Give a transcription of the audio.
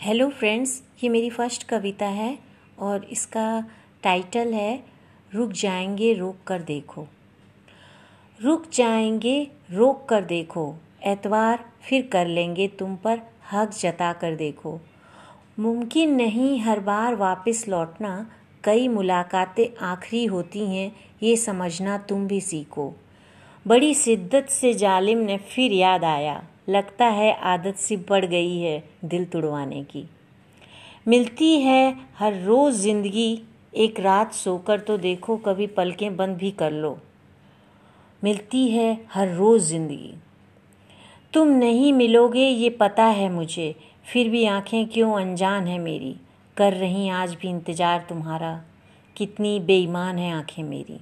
Hello friends ये मेरी first कविता है और इसका टाइटल है, रुक जाएँगे, रोक कर देखो। रुक जाएँगे, रोक कर देखो। एतवार फिर कर लेंगे तुम पर हक जता कर देखो। मुमकिन नहीं हर बार वापस लौटना, कई मुलाकातें आखिरी होती हैं, ये समझना तुम भी सीखो। बड़ी शिद्दत से जालिम ने फिर याद आया। लगता है आदत सी बढ़ गई है दिल तुड़वाने की। मिलती है हर रोज़ ज़िंदगी, एक रात सोकर तो देखो कभी पलकें बंद भी कर लो। मिलती है हर रोज़ ज़िंदगी। तुम नहीं मिलोगे ये पता है मुझे, फिर भी आँखें क्यों अनजान है मेरी? कर रही आज भी इंतज़ार तुम्हारा, कितनी बेईमान है आँखें मेरी।